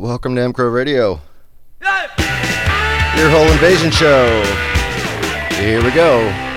Welcome to MCRO Radio. Your whole invasion show. Here we go.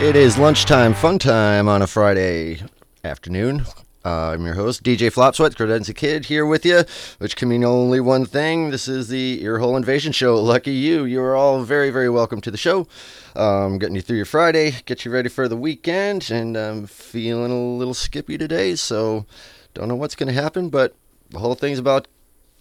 It is lunchtime, fun time on a Friday afternoon. Uh, I'm your host, DJ Flopsweat, Credenza Kid, here with you, which can mean only one thing. This is the Earhole Invasion Show. Lucky you. You are all very, very welcome to the show. Um, getting you through your Friday, get you ready for the weekend, and I'm feeling a little skippy today, so don't know what's going to happen, but the whole thing's about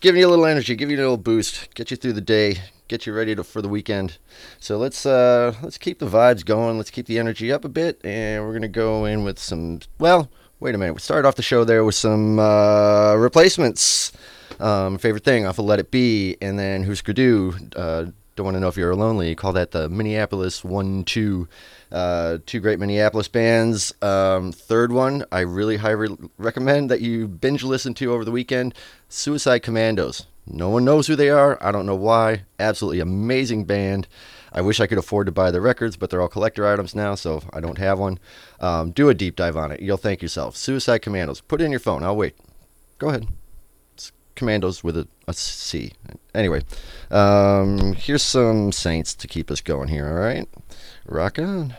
giving you a little energy, giving you a little boost, get you through the day, get you ready to, for the weekend. So let's uh, let's keep the vibes going. Let's keep the energy up a bit, and we're gonna go in with some. Well, wait a minute. We started off the show there with some uh, replacements. Um, favorite thing off of Let It Be, and then Husker Du. Uh, don't want to know if you're lonely. Call that the Minneapolis One Two. Uh, two great Minneapolis bands. Um, third one, I really highly recommend that you binge listen to over the weekend. Suicide Commandos. No one knows who they are. I don't know why. Absolutely amazing band. I wish I could afford to buy the records, but they're all collector items now, so I don't have one. Um, do a deep dive on it. You'll thank yourself. Suicide Commandos. Put it in your phone. I'll wait. Go ahead. It's Commandos with a, a C. Anyway, um, here's some Saints to keep us going here, all right? Rock on.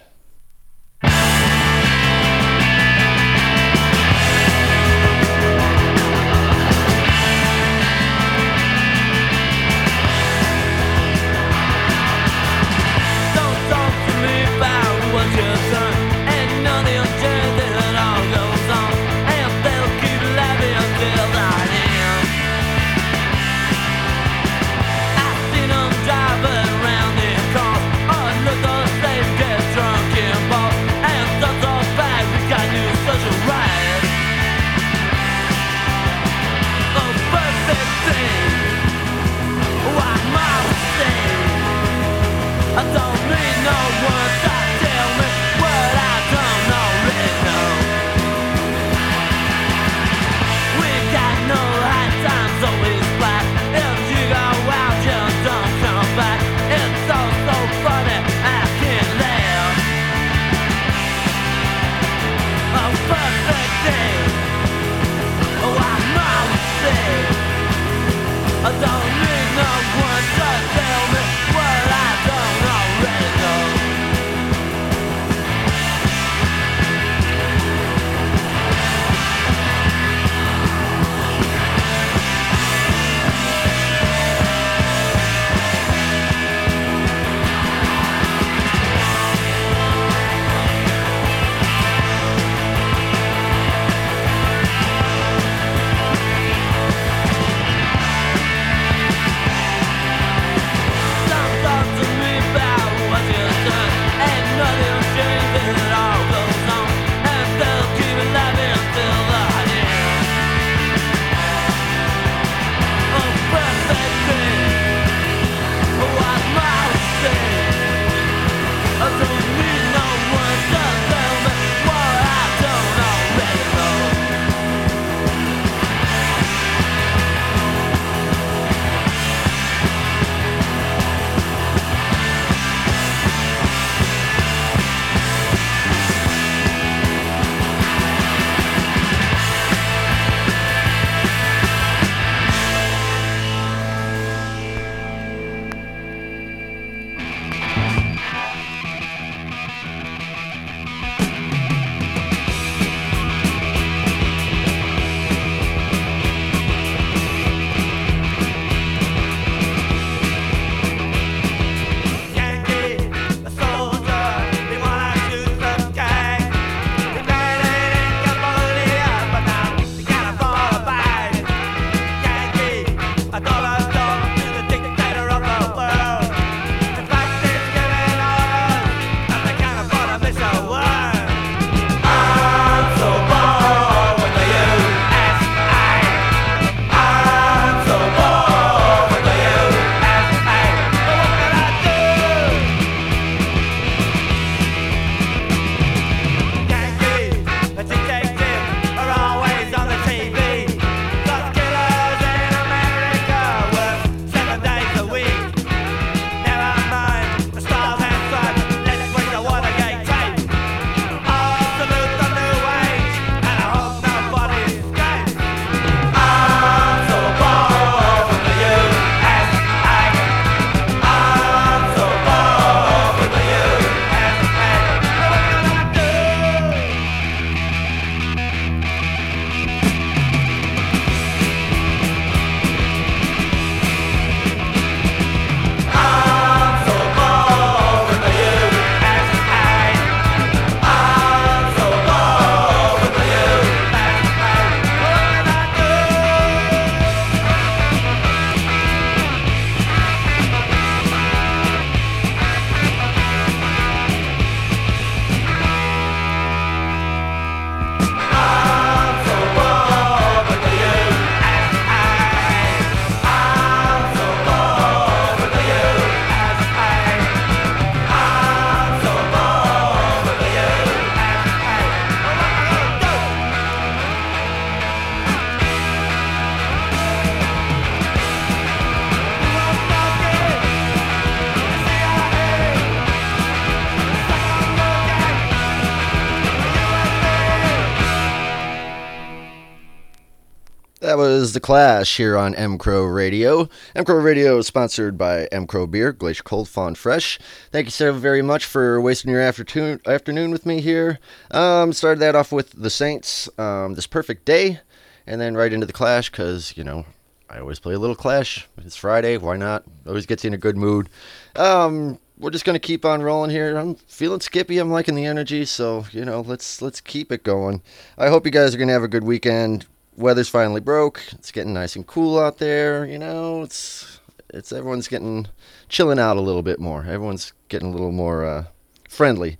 The Clash here on M Crow Radio. M Crow Radio is sponsored by M Crow Beer, Glacier Cold Fawn Fresh. Thank you so very much for wasting your afternoon afternoon with me here. Um, started that off with The Saints, um, This Perfect Day, and then right into The Clash because, you know, I always play a little Clash. It's Friday, why not? Always gets you in a good mood. Um, we're just gonna keep on rolling here. I'm feeling skippy. I'm liking the energy, so you know, let's let's keep it going. I hope you guys are gonna have a good weekend weather's finally broke. It's getting nice and cool out there. You know, it's it's everyone's getting chilling out a little bit more. Everyone's getting a little more uh, friendly,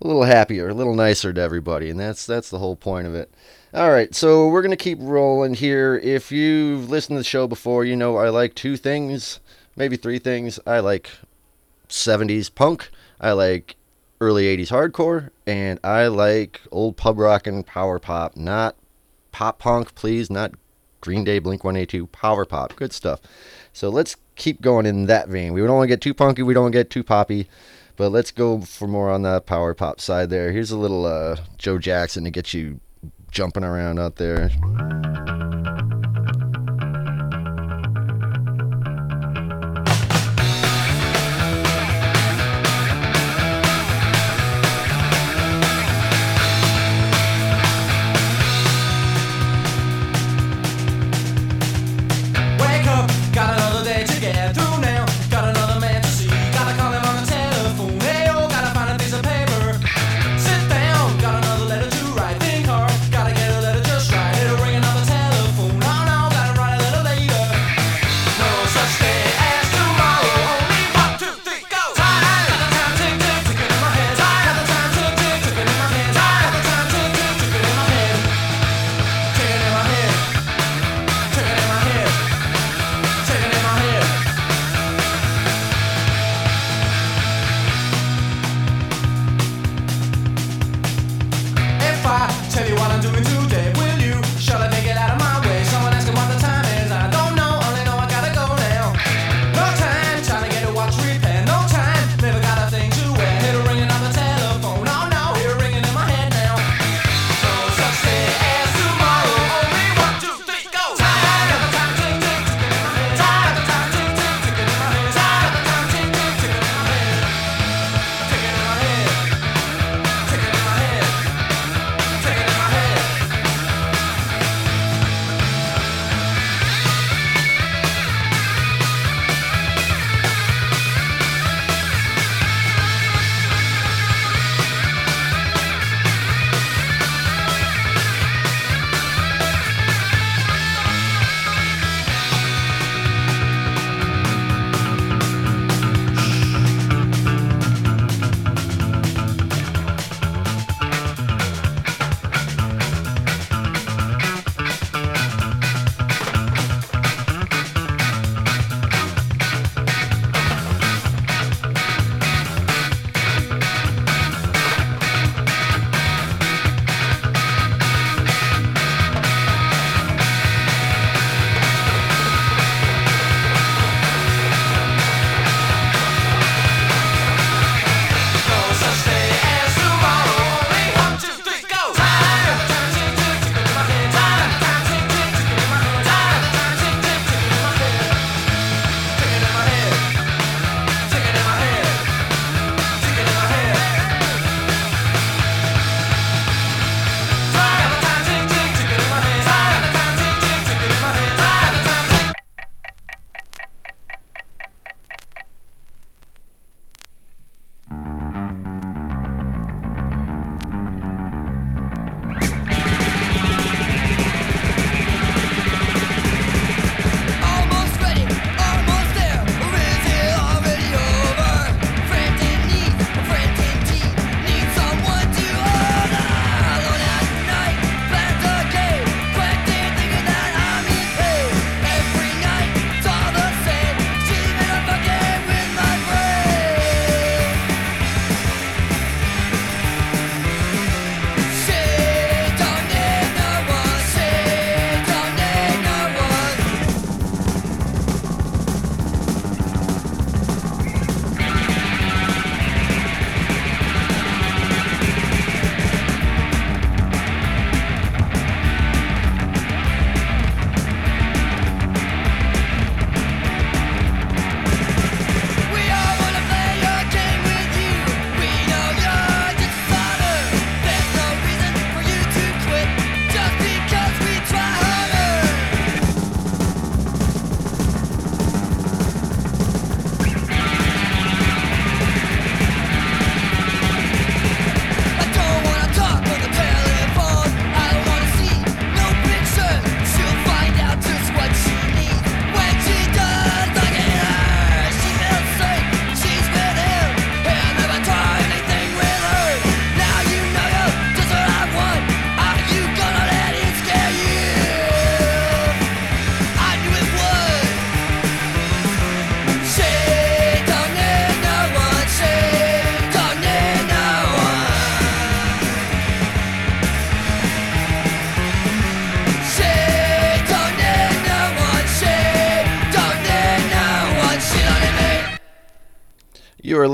a little happier, a little nicer to everybody, and that's that's the whole point of it. All right, so we're gonna keep rolling here. If you've listened to the show before, you know I like two things, maybe three things. I like 70s punk. I like early 80s hardcore, and I like old pub rock and power pop, not pop punk, please, not Green Day, Blink 182, power pop, good stuff. So let's keep going in that vein. We don't want to get too punky, we don't want to get too poppy, but let's go for more on the power pop side there. Here's a little uh, Joe Jackson to get you jumping around out there.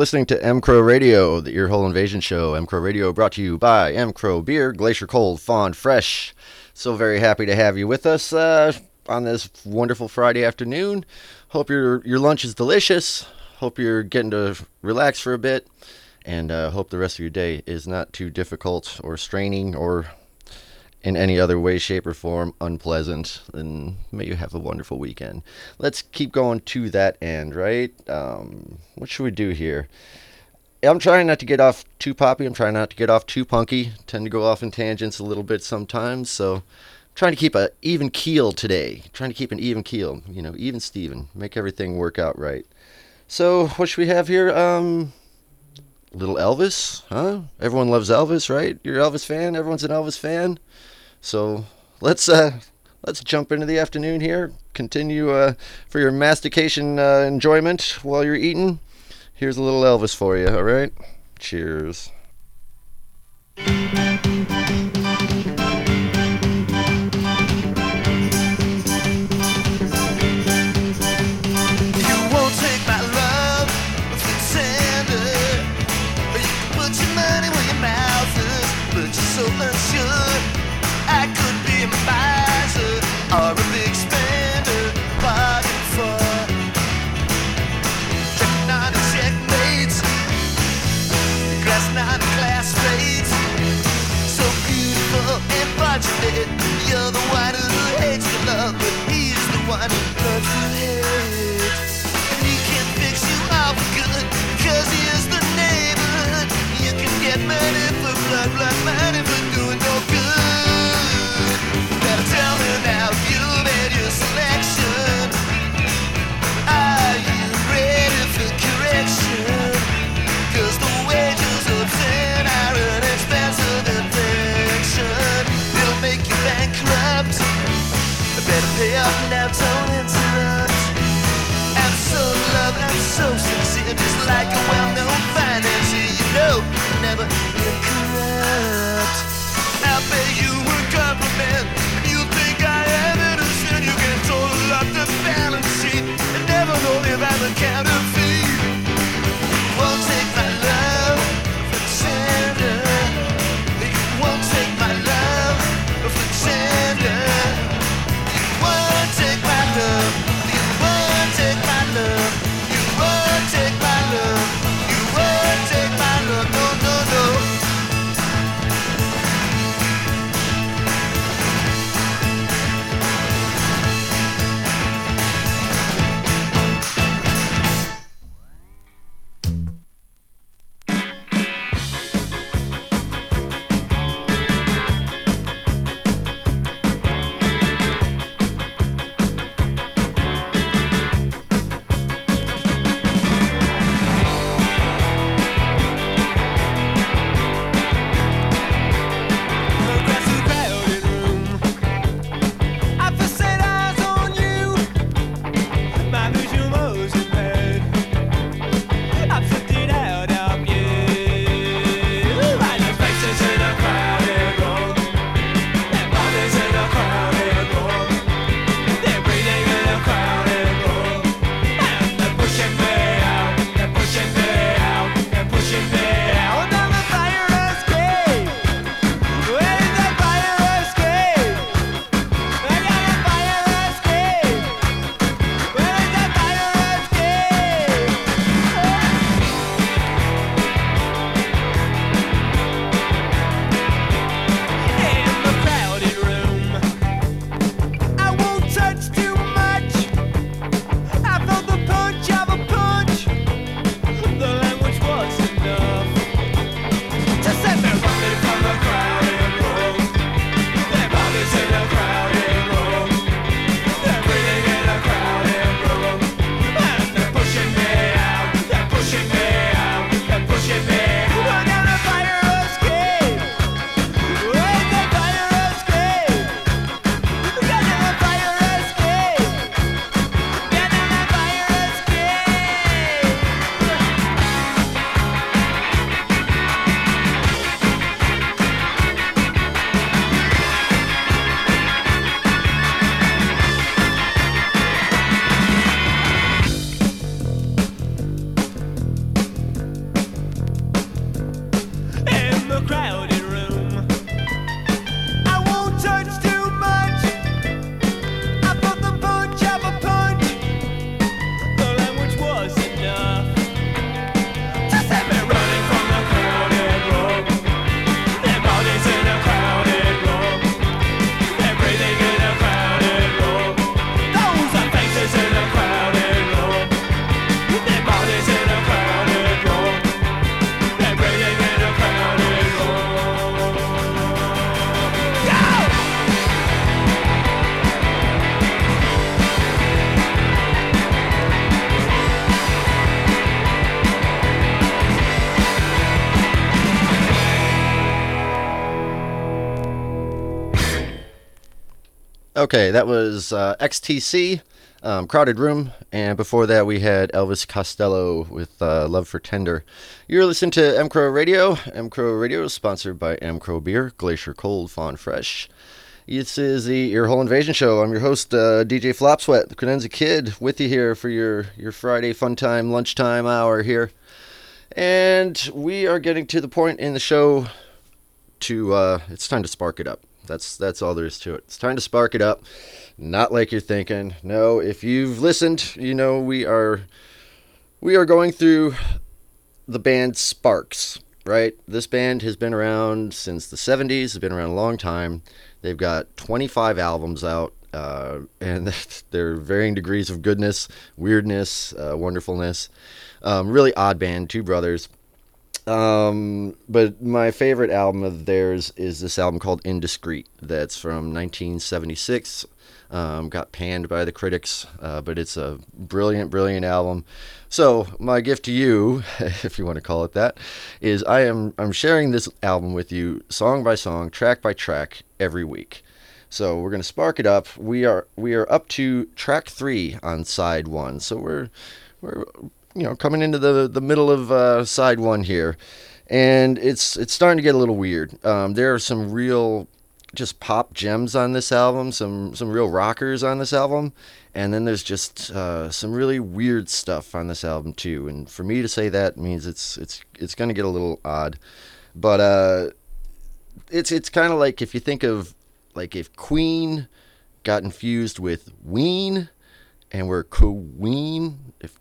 Listening to M Crow Radio, the Earhole Invasion Show. M Crow Radio brought to you by M Crow Beer, Glacier Cold, Fawn Fresh. So very happy to have you with us uh, on this wonderful Friday afternoon. Hope your your lunch is delicious. Hope you're getting to relax for a bit, and uh, hope the rest of your day is not too difficult or straining or in any other way, shape, or form unpleasant, then may you have a wonderful weekend. Let's keep going to that end, right? Um, what should we do here? I'm trying not to get off too poppy. I'm trying not to get off too punky. Tend to go off in tangents a little bit sometimes. So, I'm trying to keep a even keel today. trying to keep an even keel. You know, even Steven. Make everything work out right. So, what should we have here? Um, little Elvis, huh? Everyone loves Elvis, right? You're Elvis fan. Everyone's an Elvis fan. So let's uh, let's jump into the afternoon here. Continue uh, for your mastication uh, enjoyment while you're eating. Here's a little Elvis for you. All right. Cheers. Okay, that was uh, XTC, um, Crowded Room, and before that we had Elvis Costello with uh, Love for Tender. You're listening to M Crow Radio. M Crow Radio is sponsored by M Crow Beer, Glacier Cold, Fawn Fresh. This is the Earhole Invasion Show. I'm your host, uh, DJ Flopsweat, the Credenza Kid, with you here for your, your Friday fun time, lunchtime hour here. And we are getting to the point in the show to, uh, it's time to spark it up. That's that's all there is to it. It's time to spark it up. Not like you're thinking. No, if you've listened, you know we are we are going through the band Sparks, right? This band has been around since the 70s, has been around a long time. They've got 25 albums out, uh, and they're varying degrees of goodness, weirdness, uh, wonderfulness. Um, really odd band, two brothers. Um, but my favorite album of theirs is this album called Indiscreet. That's from 1976. Um, got panned by the critics, uh, but it's a brilliant, brilliant album. So my gift to you, if you want to call it that, is I am I'm sharing this album with you, song by song, track by track, every week. So we're gonna spark it up. We are we are up to track three on side one. So we're we're you know coming into the the middle of uh, side one here, and it's it's starting to get a little weird. Um, there are some real just pop gems on this album, some some real rockers on this album, and then there's just uh, some really weird stuff on this album too. And for me to say that means it's it's it's going to get a little odd, but uh, it's it's kind of like if you think of like if Queen got infused with Ween and we're Queen, if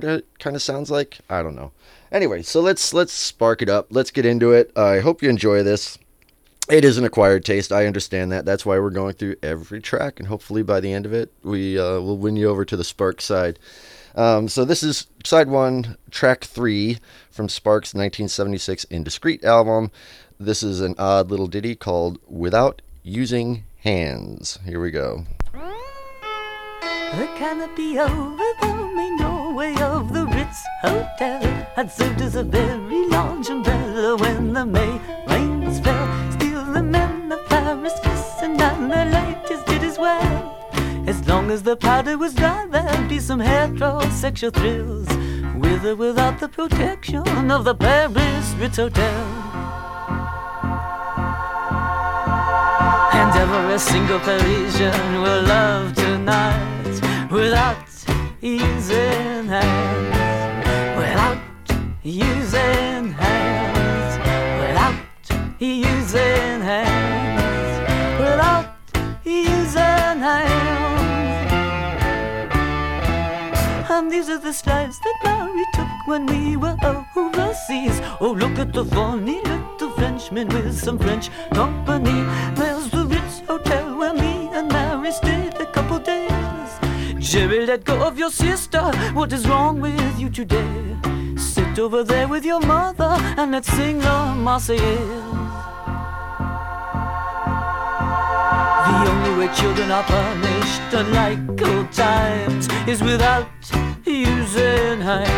what it kind of sounds like? I don't know. Anyway, so let's let's spark it up. Let's get into it. I hope you enjoy this. It is an acquired taste. I understand that. That's why we're going through every track, and hopefully by the end of it, we uh, will win you over to the Spark side. Um, so this is side one, track three from Sparks' 1976 Indiscreet album. This is an odd little ditty called "Without Using Hands." Here we go. The canopy over the of the Ritz Hotel had served as a very large umbrella when the May rains fell. Still, the men of Paris kissing and the ladies did as well. As long as the powder was dry, there'd be some heterosexual thrills, with or without the protection of the Paris Ritz Hotel. And every single Parisian will love tonight without using hands, without using hands, without using hands, without using hands. And these are the strides that Mary took when we were overseas. Oh, look at the funny little Frenchman with some French company. Jerry, let go of your sister. What is wrong with you today? Sit over there with your mother and let's sing the Marseillaise. The only way children are punished, unlike old times, is without using hands.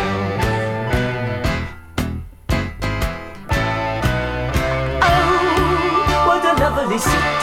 Oh, what a lovely city,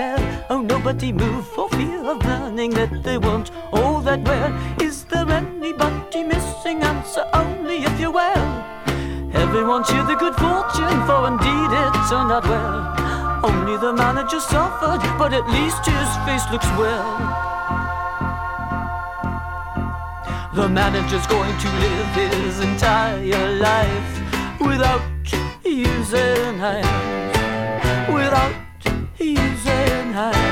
Hotel, oh, nobody moved for fear of learning that they weren't all that well. Is there anybody missing? Answer only if you're well. Everyone cheered the good fortune, for indeed it turned out well. Only the manager suffered, but at least his face looks well. The manager's going to live his entire life without using hands, without using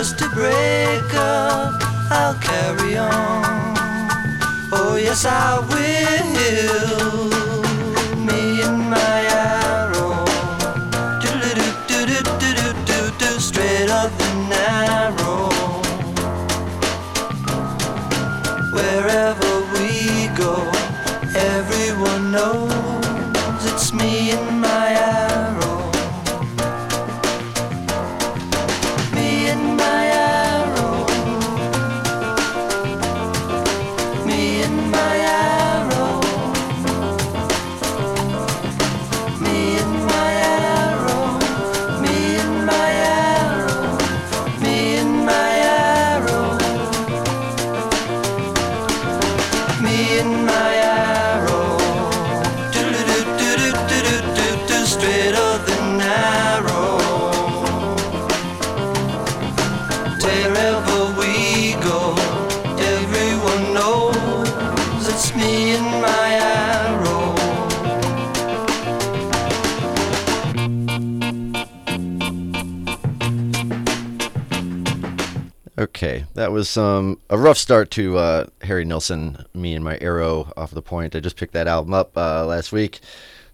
just to break up, I'll carry on. Oh, yes, I will. Was um, a rough start to uh, Harry Nilsson, Me and My Arrow off the point. I just picked that album up uh, last week.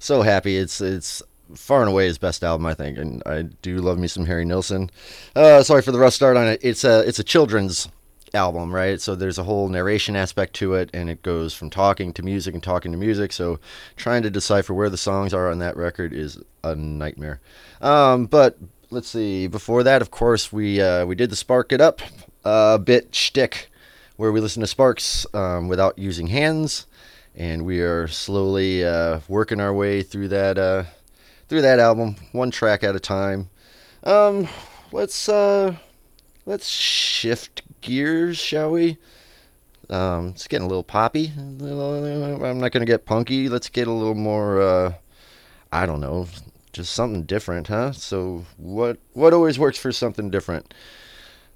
So happy. It's it's far and away his best album, I think, and I do love me some Harry Nilsson. Uh, sorry for the rough start on it. It's a it's a children's album, right? So there's a whole narration aspect to it, and it goes from talking to music and talking to music. So trying to decipher where the songs are on that record is a nightmare. Um, but let's see. Before that, of course, we uh, we did the Spark It Up uh, bit shtick, where we listen to Sparks um, without using hands, and we are slowly uh, working our way through that uh, through that album, one track at a time. Um, let's uh, let's shift gears, shall we? Um, it's getting a little poppy. I'm not gonna get punky. Let's get a little more. Uh, I don't know, just something different, huh? So what what always works for something different?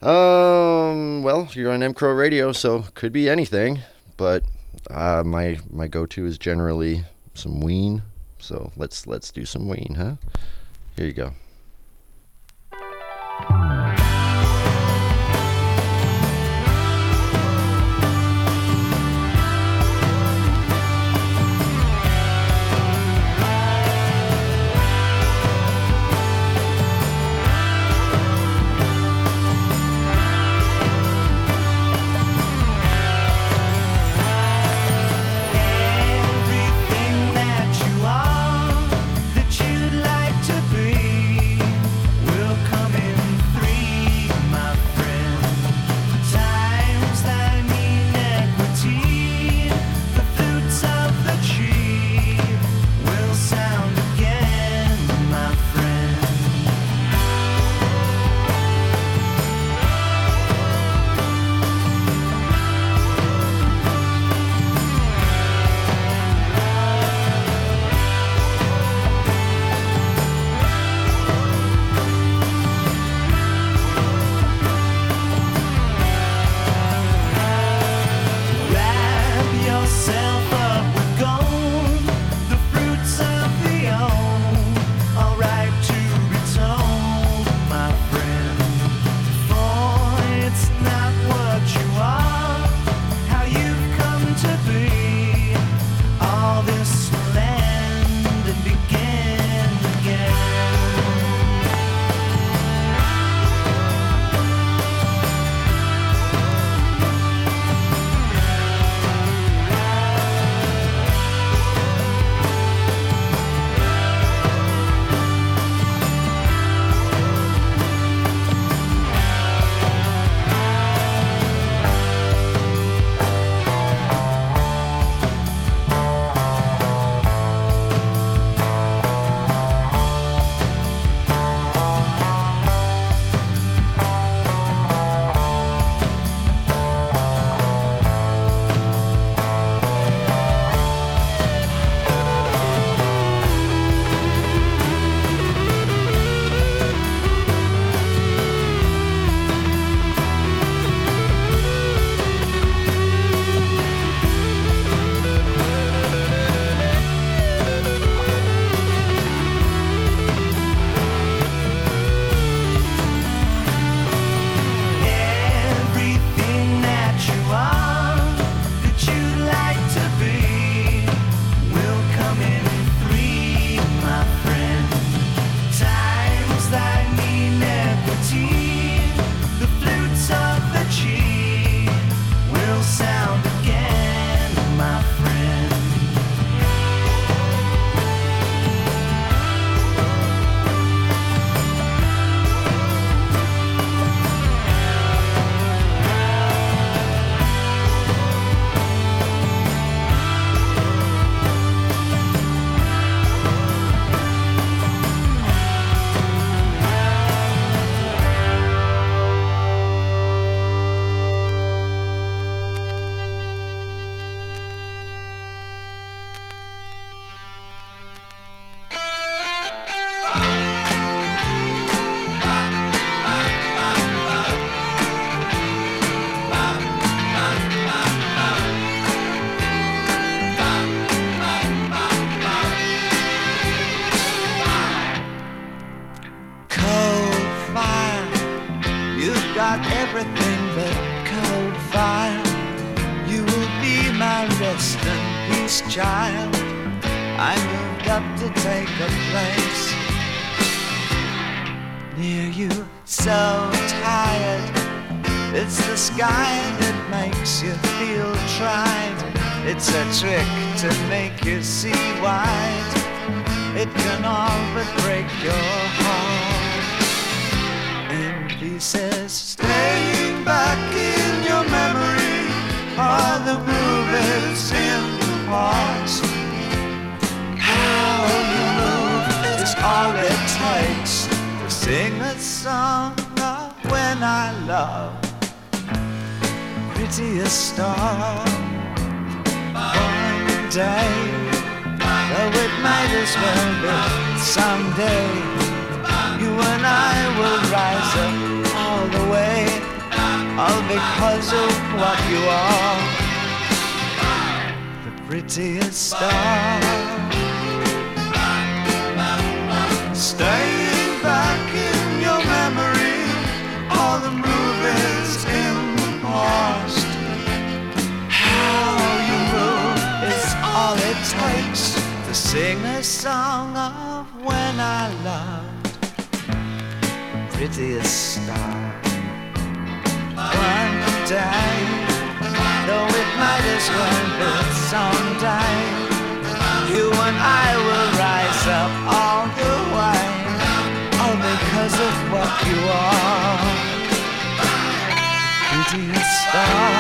Um, well, you're on M Crow Radio, so could be anything, but uh, my my go-to is generally some Ween. So let's let's do some Ween, huh? Here you go. Sing a song of when I loved prettiest star. One day, though it might as well be someday, you and I will rise up all the way, all because of what you are. Prettiest star.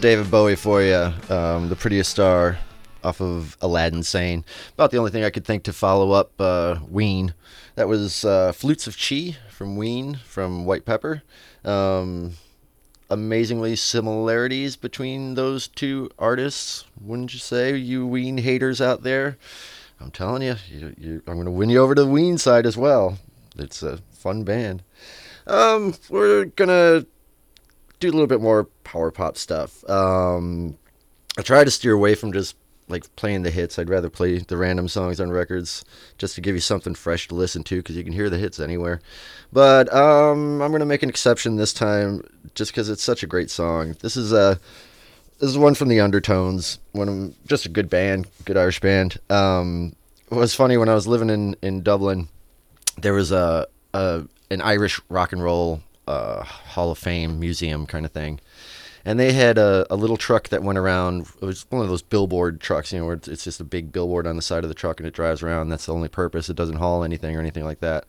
David Bowie for you, um, the prettiest star off of Aladdin Sane. About the only thing I could think to follow up uh, Ween. That was uh, Flutes of Chi from Ween from White Pepper. Um, amazingly similarities between those two artists, wouldn't you say, you Ween haters out there? I'm telling you, you, you I'm going to win you over to the Ween side as well. It's a fun band. Um, we're gonna do a little bit more power pop stuff. Um, I try to steer away from just like playing the hits. I'd rather play the random songs on records just to give you something fresh to listen to because you can hear the hits anywhere. But um, I'm gonna make an exception this time just because it's such a great song. This is a this is one from the Undertones. One of just a good band, good Irish band. Um, it was funny when I was living in in Dublin. There was a, a an Irish rock and roll uh, Hall of Fame museum kind of thing, and they had a, a little truck that went around. It was one of those billboard trucks, you know, where it's, just a big billboard on the side of the truck and it drives around. That's the only purpose. It doesn't haul anything or anything like that.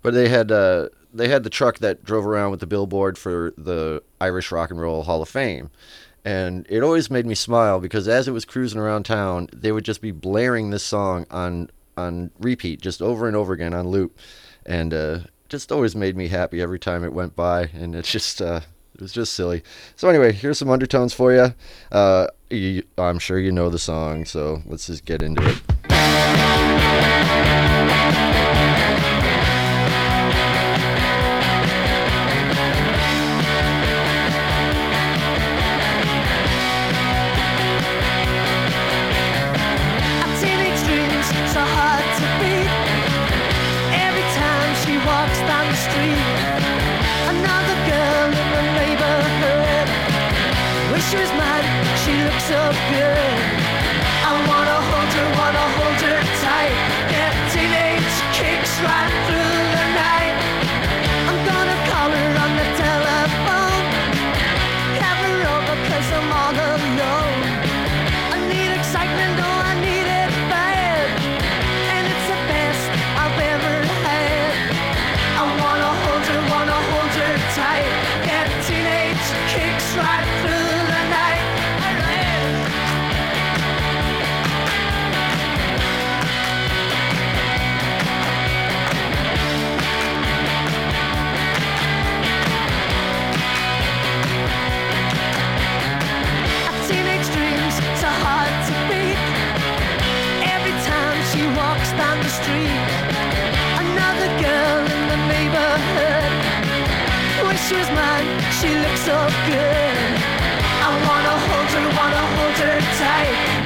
But they had uh, they had the truck that drove around with the billboard for the Irish Rock and Roll Hall of Fame. And it always made me smile because as it was cruising around town, they would just be blaring this song on on repeat, just over and over again on loop, and uh, just always made me happy every time it went by. And it's just uh, it was just silly. So anyway, here's some undertones for you. Uh, you. I'm sure you know the song, so let's just get into it. so good. I wanna hold you, wanna she was mine, she looks so good. I wanna hold her, wanna hold her tight.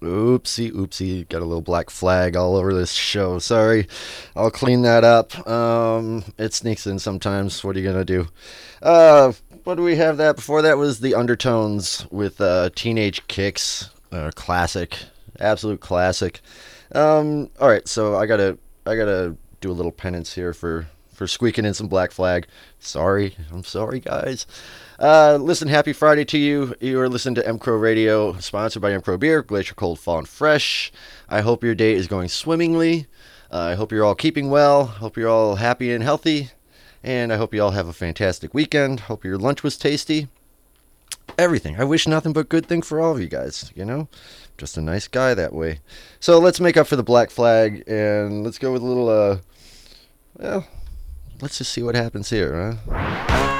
Oopsie, oopsie. Got a little black flag all over this show. Sorry. I'll clean that up. Um, it sneaks in sometimes. What are you to do? Uh, what do we have that? Before that was the Undertones with uh, Teenage Kicks. Uh, classic. Absolute classic. Um, all right, so I got to I got to do a little penance here for for squeaking in some black flag. Sorry. I'm sorry, guys. Uh, listen, happy Friday to you. You are listening to M Crow Radio, sponsored by M Crow Beer, Glacier Cold Fawn Fresh. I hope your day is going swimmingly. Uh, I hope you're all keeping well. Hope you're all happy and healthy. And I hope you all have a fantastic weekend. Hope your lunch was tasty. Everything. I wish nothing but good thing for all of you guys, you know? Just a nice guy that way. So let's make up for the black flag and let's go with a little, uh, well, let's just see what happens here, huh?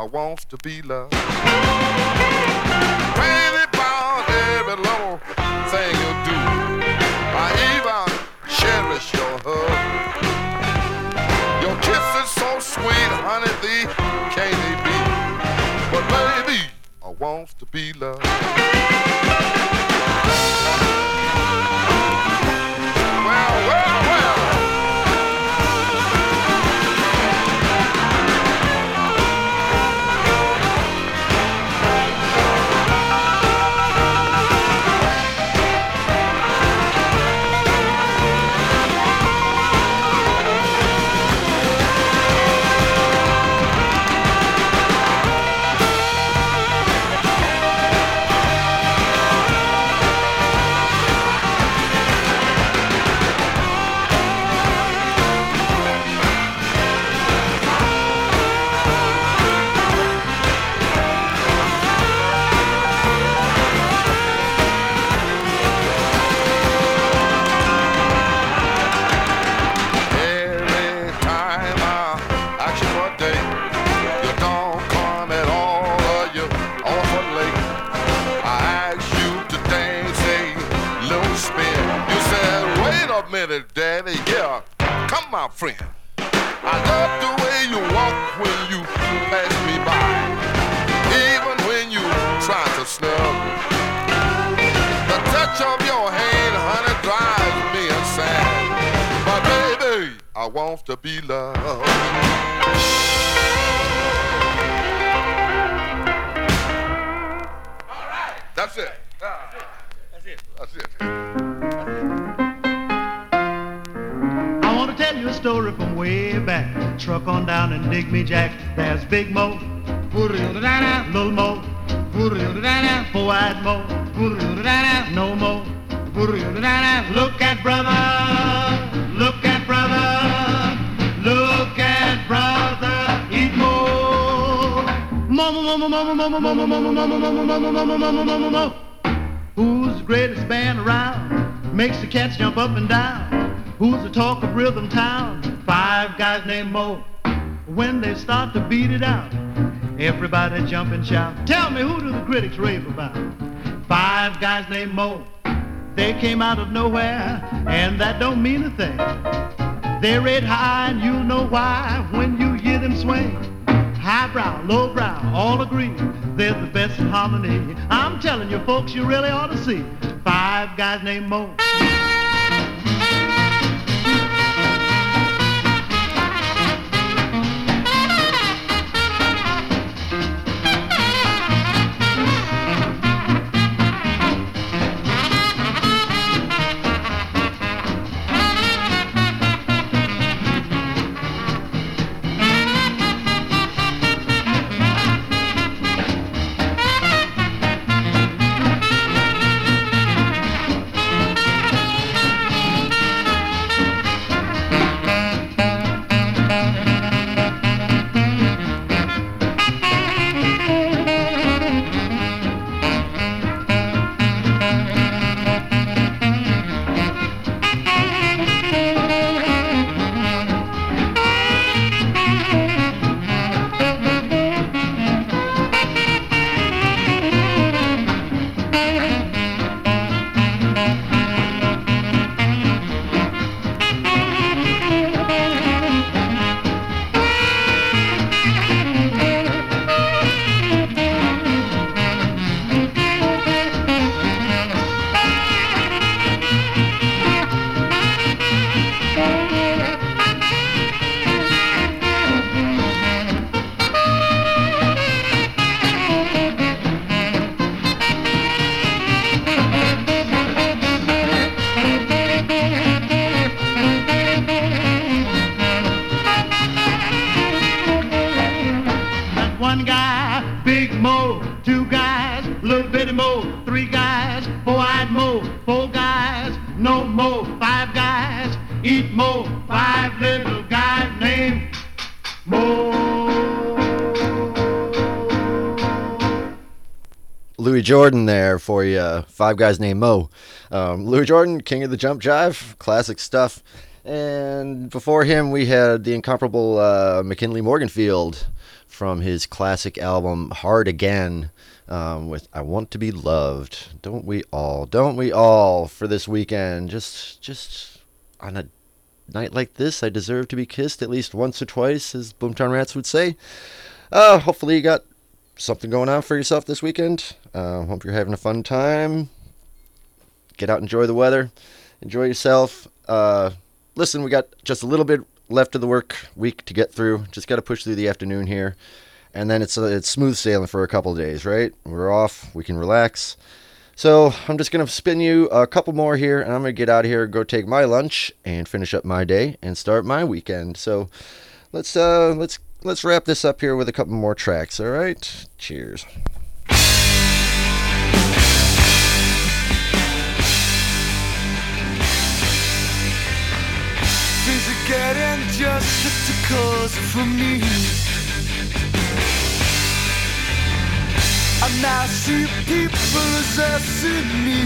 I want to be loved. Crazy about every little thing you do. I even cherish your hug. Your kiss is so sweet, honey, thee can't they be? But baby, I want to be loved. Around? Makes the cats jump up and down. Who's the talk of rhythm town? Five guys named Mo. When they start to beat it out, everybody jump and shout. Tell me, who do the critics rave about? Five guys named Mo. They came out of nowhere, and that don't mean a thing. They're red high, and you'll know why when you hear them swing. Highbrow, lowbrow, all agree they're the best in harmony. I'm telling you, folks, you really ought to see five guys named Mo. Jordan there for you. Five guys named Mo. Um, Louis Jordan, king of the jump jive, classic stuff. And before him, we had the incomparable uh, McKinley Morganfield from his classic album Hard Again um, with I Want to Be Loved. Don't we all? Don't we all for this weekend? Just, just on a night like this, I deserve to be kissed at least once or twice, as Boomtown Rats would say. Uh, hopefully, you got something going on for yourself this weekend. Uh, hope you're having a fun time. Get out, enjoy the weather, enjoy yourself. Uh, listen, we got just a little bit left of the work week to get through. Just got to push through the afternoon here, and then it's uh, it's smooth sailing for a couple days. Right, we're off. We can relax. So I'm just gonna spin you a couple more here, and I'm gonna get out of here, go take my lunch, and finish up my day and start my weekend. So let's uh let's let's wrap this up here with a couple more tracks. All right, cheers. Getting just too cozy for me. I now see people as I me.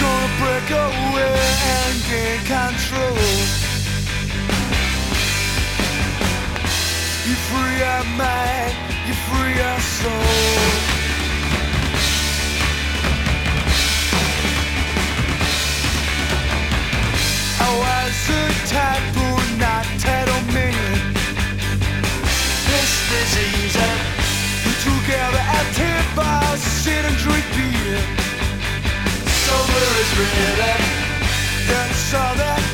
Gonna break away and gain control. You free our mind, you free our soul. Better. Then saw that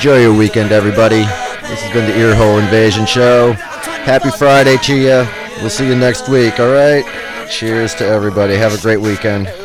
Enjoy your weekend, everybody. This has been the Earhole Invasion Show. Happy Friday to you. We'll see you next week, all right? Cheers to everybody. Have a great weekend.